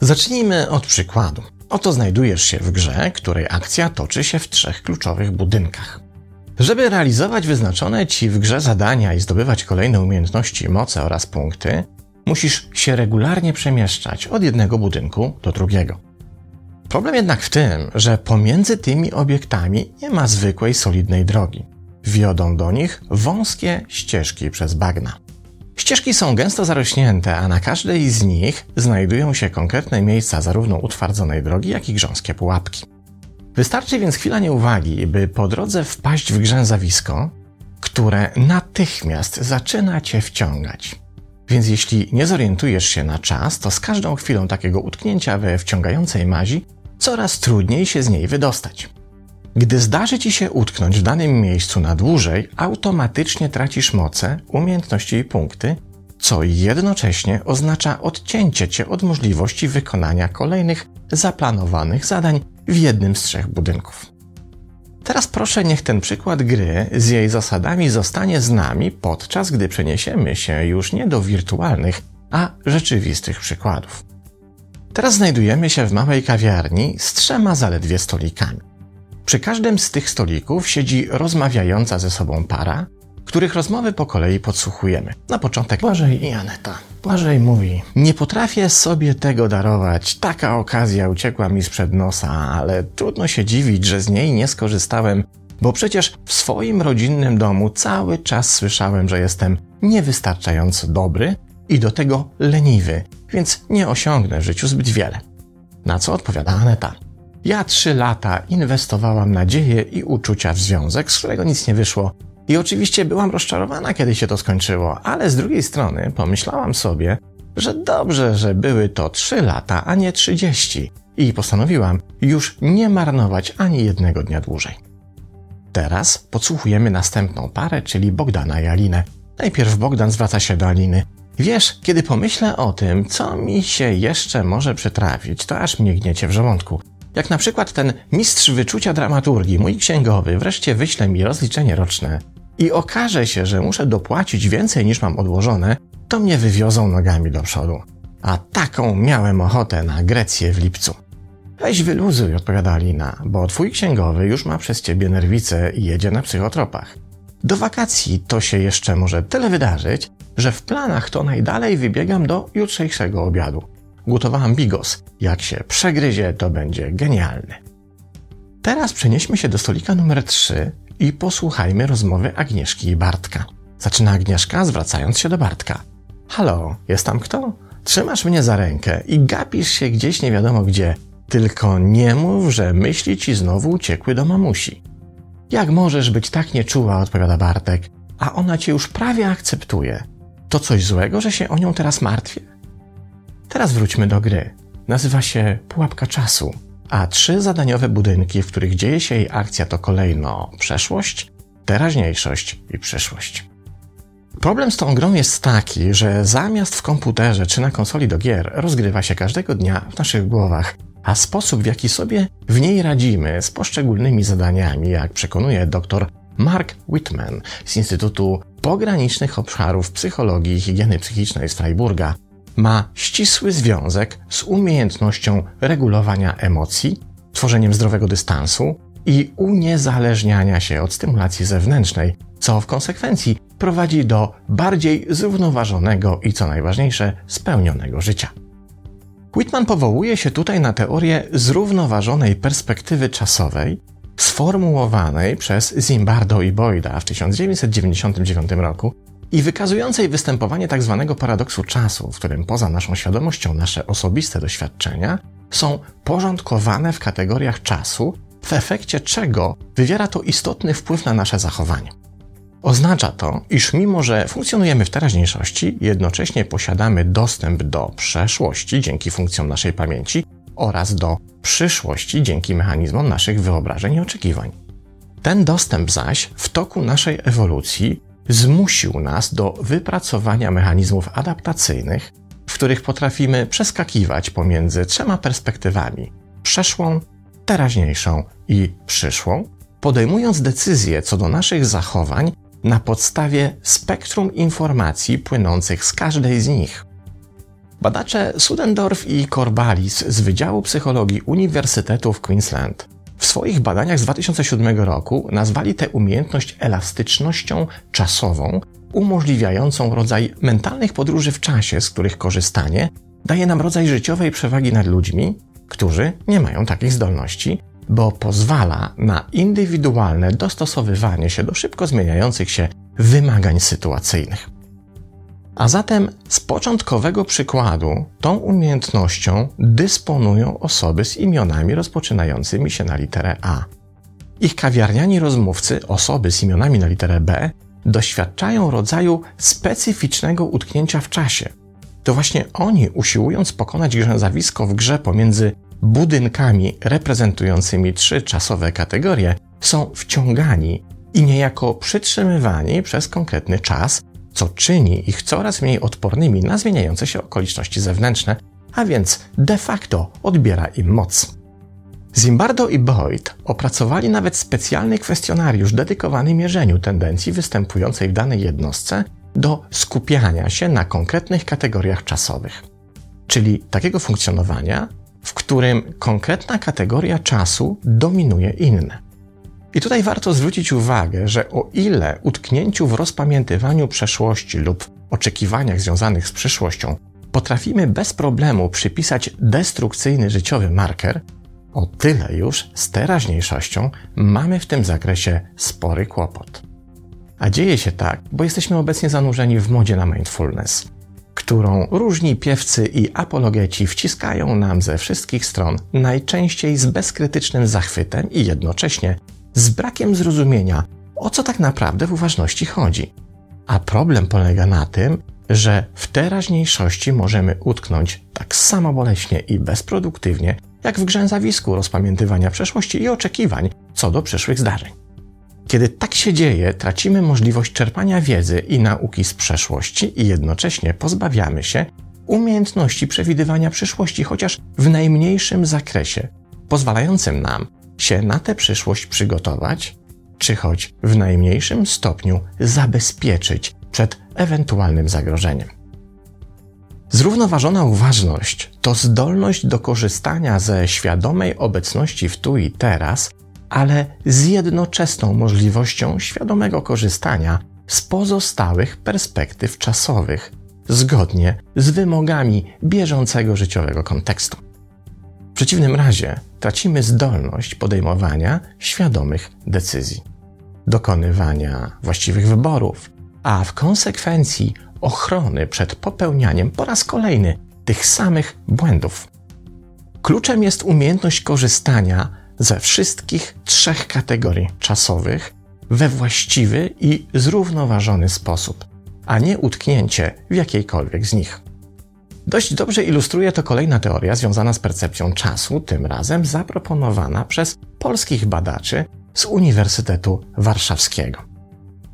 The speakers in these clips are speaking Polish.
Zacznijmy od przykładu. Oto znajdujesz się w grze, której akcja toczy się w trzech kluczowych budynkach. Żeby realizować wyznaczone ci w grze zadania i zdobywać kolejne umiejętności, moce oraz punkty, musisz się regularnie przemieszczać od jednego budynku do drugiego. Problem jednak w tym, że pomiędzy tymi obiektami nie ma zwykłej, solidnej drogi. Wiodą do nich wąskie ścieżki przez bagna. Ścieżki są gęsto zarośnięte, a na każdej z nich znajdują się konkretne miejsca zarówno utwardzonej drogi, jak i grząskie pułapki. Wystarczy więc chwila nieuwagi, by po drodze wpaść w grzęzawisko, które natychmiast zaczyna cię wciągać. Więc jeśli nie zorientujesz się na czas, to z każdą chwilą takiego utknięcia we wciągającej mazi coraz trudniej się z niej wydostać. Gdy zdarzy ci się utknąć w danym miejscu na dłużej, automatycznie tracisz moce, umiejętności i punkty, co jednocześnie oznacza odcięcie cię od możliwości wykonania kolejnych zaplanowanych zadań w jednym z trzech budynków. Teraz proszę, niech ten przykład gry z jej zasadami zostanie z nami, podczas gdy przeniesiemy się już nie do wirtualnych, a rzeczywistych przykładów. Teraz znajdujemy się w małej kawiarni z trzema zaledwie stolikami. Przy każdym z tych stolików siedzi rozmawiająca ze sobą para, których rozmowy po kolei podsłuchujemy. Na początek Błażej i Aneta. Błażej mówi: Nie potrafię sobie tego darować. Taka okazja uciekła mi sprzed nosa, ale trudno się dziwić, że z niej nie skorzystałem, bo przecież w swoim rodzinnym domu cały czas słyszałem, że jestem niewystarczająco dobry i do tego leniwy, więc nie osiągnę w życiu zbyt wiele. Na co odpowiada Aneta. Ja trzy lata inwestowałam nadzieję i uczucia w związek, z którego nic nie wyszło. I oczywiście byłam rozczarowana, kiedy się to skończyło, ale z drugiej strony pomyślałam sobie, że dobrze, że były to trzy lata, a nie trzydzieści. I postanowiłam już nie marnować ani jednego dnia dłużej. Teraz podsłuchujemy następną parę, czyli Bogdana i Alinę. Najpierw Bogdan zwraca się do Aliny. Wiesz, kiedy pomyślę o tym, co mi się jeszcze może przytrafić, to aż mnie gniecie w żołądku. Jak na przykład ten mistrz wyczucia dramaturgii, mój księgowy, wreszcie wyśle mi rozliczenie roczne i okaże się, że muszę dopłacić więcej niż mam odłożone, to mnie wywiozą nogami do przodu. A taką miałem ochotę na Grecję w lipcu. Weź wyluzuj, odpowiada Alina, bo twój księgowy już ma przez ciebie nerwice i jedzie na psychotropach. Do wakacji to się jeszcze może tyle wydarzyć, że w planach to najdalej wybiegam do jutrzejszego obiadu. Gotowałam bigos. Jak się przegryzie, to będzie genialny. Teraz przenieśmy się do stolika numer 3 i posłuchajmy rozmowy Agnieszki i Bartka. Zaczyna Agnieszka, zwracając się do Bartka. Halo, jest tam kto? Trzymasz mnie za rękę i gapisz się gdzieś nie wiadomo gdzie. Tylko nie mów, że myśli ci znowu uciekły do mamusi. Jak możesz być tak nieczuła, odpowiada Bartek, a ona cię już prawie akceptuje. To coś złego, że się o nią teraz martwię? Teraz wróćmy do gry. Nazywa się Pułapka Czasu, a trzy zadaniowe budynki, w których dzieje się jej akcja, to kolejno przeszłość, teraźniejszość i przyszłość. Problem z tą grą jest taki, że zamiast w komputerze czy na konsoli do gier rozgrywa się każdego dnia w naszych głowach, a sposób w jaki sobie w niej radzimy z poszczególnymi zadaniami, jak przekonuje dr Mark Whitman z Instytutu Pogranicznych Obszarów Psychologii i Higieny Psychicznej z Freiburga, ma ścisły związek z umiejętnością regulowania emocji, tworzeniem zdrowego dystansu i uniezależniania się od stymulacji zewnętrznej, co w konsekwencji prowadzi do bardziej zrównoważonego i co najważniejsze, spełnionego życia. Whitman powołuje się tutaj na teorię zrównoważonej perspektywy czasowej, sformułowanej przez Zimbardo i Boyda w 1999 roku i wykazującej występowanie tzw. Tak paradoksu czasu, w którym poza naszą świadomością nasze osobiste doświadczenia są porządkowane w kategoriach czasu, w efekcie czego wywiera to istotny wpływ na nasze zachowanie. Oznacza to, iż mimo że funkcjonujemy w teraźniejszości, jednocześnie posiadamy dostęp do przeszłości dzięki funkcjom naszej pamięci oraz do przyszłości dzięki mechanizmom naszych wyobrażeń i oczekiwań. Ten dostęp zaś w toku naszej ewolucji zmusił nas do wypracowania mechanizmów adaptacyjnych, w których potrafimy przeskakiwać pomiędzy trzema perspektywami przeszłą, teraźniejszą i przyszłą podejmując decyzje co do naszych zachowań na podstawie spektrum informacji płynących z każdej z nich. Badacze Sudendorf i Corbalis z Wydziału Psychologii Uniwersytetu w Queensland w swoich badaniach z 2007 roku nazwali tę umiejętność elastycznością czasową, umożliwiającą rodzaj mentalnych podróży w czasie, z których korzystanie daje nam rodzaj życiowej przewagi nad ludźmi, którzy nie mają takich zdolności, bo pozwala na indywidualne dostosowywanie się do szybko zmieniających się wymagań sytuacyjnych. A zatem z początkowego przykładu tą umiejętnością dysponują osoby z imionami rozpoczynającymi się na literę A. Ich kawiarniani rozmówcy, osoby z imionami na literę B, doświadczają rodzaju specyficznego utknięcia w czasie. To właśnie oni, usiłując pokonać grzęzawisko w grze pomiędzy budynkami reprezentującymi trzy czasowe kategorie, są wciągani i niejako przytrzymywani przez konkretny czas, co czyni ich coraz mniej odpornymi na zmieniające się okoliczności zewnętrzne, a więc de facto odbiera im moc. Zimbardo i Boyd opracowali nawet specjalny kwestionariusz dedykowany mierzeniu tendencji występującej w danej jednostce do skupiania się na konkretnych kategoriach czasowych, czyli takiego funkcjonowania, w którym konkretna kategoria czasu dominuje inne. I tutaj warto zwrócić uwagę, że o ile utknięciu w rozpamiętywaniu przeszłości lub oczekiwaniach związanych z przyszłością potrafimy bez problemu przypisać destrukcyjny życiowy marker, o tyle już z teraźniejszością mamy w tym zakresie spory kłopot. A dzieje się tak, bo jesteśmy obecnie zanurzeni w modzie na mindfulness, którą różni piewcy i apologeci wciskają nam ze wszystkich stron, najczęściej z bezkrytycznym zachwytem i jednocześnie z brakiem zrozumienia, o co tak naprawdę w uważności chodzi. A problem polega na tym, że w teraźniejszości możemy utknąć tak samo boleśnie i bezproduktywnie, jak w grzęzawisku rozpamiętywania przeszłości i oczekiwań co do przyszłych zdarzeń. Kiedy tak się dzieje, tracimy możliwość czerpania wiedzy i nauki z przeszłości i jednocześnie pozbawiamy się umiejętności przewidywania przyszłości, chociaż w najmniejszym zakresie, pozwalającym nam się na tę przyszłość przygotować, czy choć w najmniejszym stopniu zabezpieczyć przed ewentualnym zagrożeniem. Zrównoważona uważność to zdolność do korzystania ze świadomej obecności w tu i teraz, ale z jednoczesną możliwością świadomego korzystania z pozostałych perspektyw czasowych, zgodnie z wymogami bieżącego życiowego kontekstu. W przeciwnym razie tracimy zdolność podejmowania świadomych decyzji, dokonywania właściwych wyborów, a w konsekwencji ochrony przed popełnianiem po raz kolejny tych samych błędów. Kluczem jest umiejętność korzystania ze wszystkich trzech kategorii czasowych we właściwy i zrównoważony sposób, a nie utknięcie w jakiejkolwiek z nich. Dość dobrze ilustruje to kolejna teoria związana z percepcją czasu, tym razem zaproponowana przez polskich badaczy z Uniwersytetu Warszawskiego.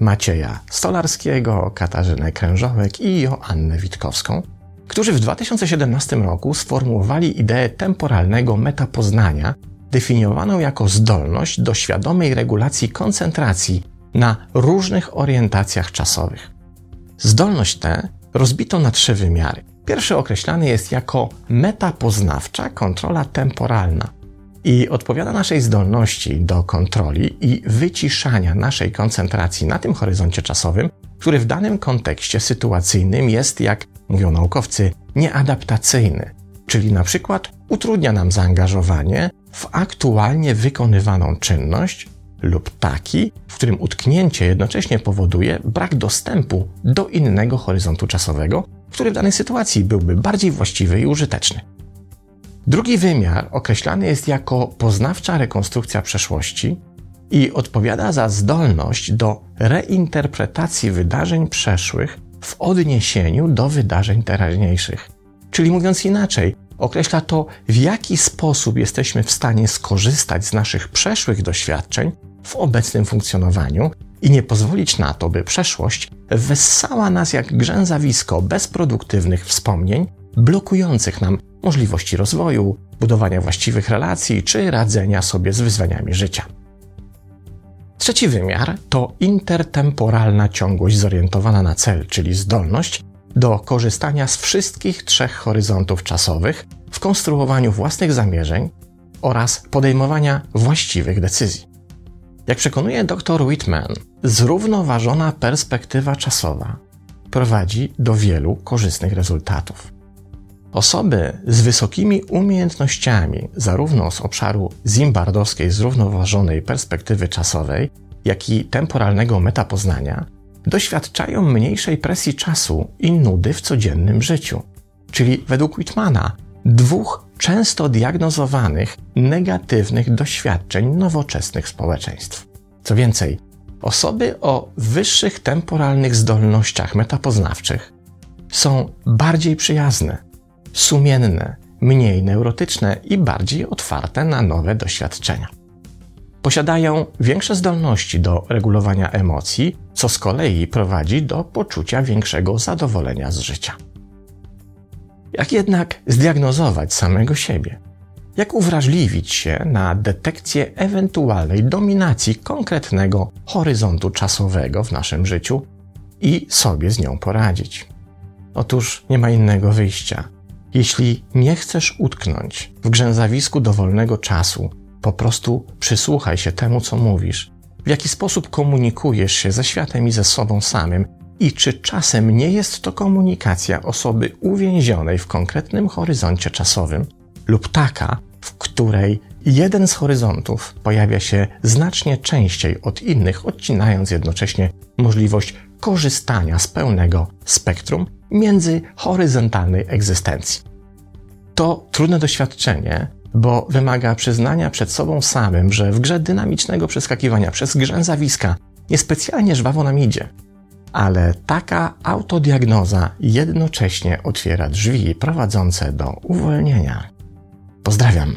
Macieja Stolarskiego, Katarzynę Krężołek i Joannę Witkowską, którzy w 2017 roku sformułowali ideę temporalnego metapoznania, definiowaną jako zdolność do świadomej regulacji koncentracji na różnych orientacjach czasowych. Zdolność tę rozbito na trzy wymiary – Pierwszy określany jest jako metapoznawcza kontrola temporalna i odpowiada naszej zdolności do kontroli i wyciszania naszej koncentracji na tym horyzoncie czasowym, który w danym kontekście sytuacyjnym jest, jak mówią naukowcy, nieadaptacyjny, czyli na przykład utrudnia nam zaangażowanie w aktualnie wykonywaną czynność lub taki, w którym utknięcie jednocześnie powoduje brak dostępu do innego horyzontu czasowego, który w danej sytuacji byłby bardziej właściwy i użyteczny. Drugi wymiar określany jest jako poznawcza rekonstrukcja przeszłości i odpowiada za zdolność do reinterpretacji wydarzeń przeszłych w odniesieniu do wydarzeń teraźniejszych. Czyli mówiąc inaczej, określa to, w jaki sposób jesteśmy w stanie skorzystać z naszych przeszłych doświadczeń w obecnym funkcjonowaniu i nie pozwolić na to, by przeszłość wessała nas jak grzęzawisko bezproduktywnych wspomnień, blokujących nam możliwości rozwoju, budowania właściwych relacji czy radzenia sobie z wyzwaniami życia. Trzeci wymiar to intertemporalna ciągłość zorientowana na cel, czyli zdolność do korzystania z wszystkich trzech horyzontów czasowych w konstruowaniu własnych zamierzeń oraz podejmowania właściwych decyzji. Jak przekonuje dr Whitman, zrównoważona perspektywa czasowa prowadzi do wielu korzystnych rezultatów. Osoby z wysokimi umiejętnościami, zarówno z obszaru zimbardowskiej zrównoważonej perspektywy czasowej, jak i temporalnego metapoznania, doświadczają mniejszej presji czasu i nudy w codziennym życiu. Czyli według Whitmana dwóch często diagnozowanych negatywnych doświadczeń nowoczesnych społeczeństw. Co więcej, osoby o wyższych temporalnych zdolnościach metapoznawczych są bardziej przyjazne, sumienne, mniej neurotyczne i bardziej otwarte na nowe doświadczenia. Posiadają większe zdolności do regulowania emocji, co z kolei prowadzi do poczucia większego zadowolenia z życia. Jak jednak zdiagnozować samego siebie? Jak uwrażliwić się na detekcję ewentualnej dominacji konkretnego horyzontu czasowego w naszym życiu i sobie z nią poradzić? Otóż nie ma innego wyjścia. Jeśli nie chcesz utknąć w grzęzawisku dowolnego czasu, po prostu przysłuchaj się temu, co mówisz, w jaki sposób komunikujesz się ze światem i ze sobą samym, i czy czasem nie jest to komunikacja osoby uwięzionej w konkretnym horyzoncie czasowym lub taka, w której jeden z horyzontów pojawia się znacznie częściej od innych, odcinając jednocześnie możliwość korzystania z pełnego spektrum międzyhoryzontalnej egzystencji. To trudne doświadczenie, bo wymaga przyznania przed sobą samym, że w grze dynamicznego przeskakiwania przez grzęzawiska niespecjalnie żwawo nam idzie ale taka autodiagnoza jednocześnie otwiera drzwi prowadzące do uwolnienia. Pozdrawiam.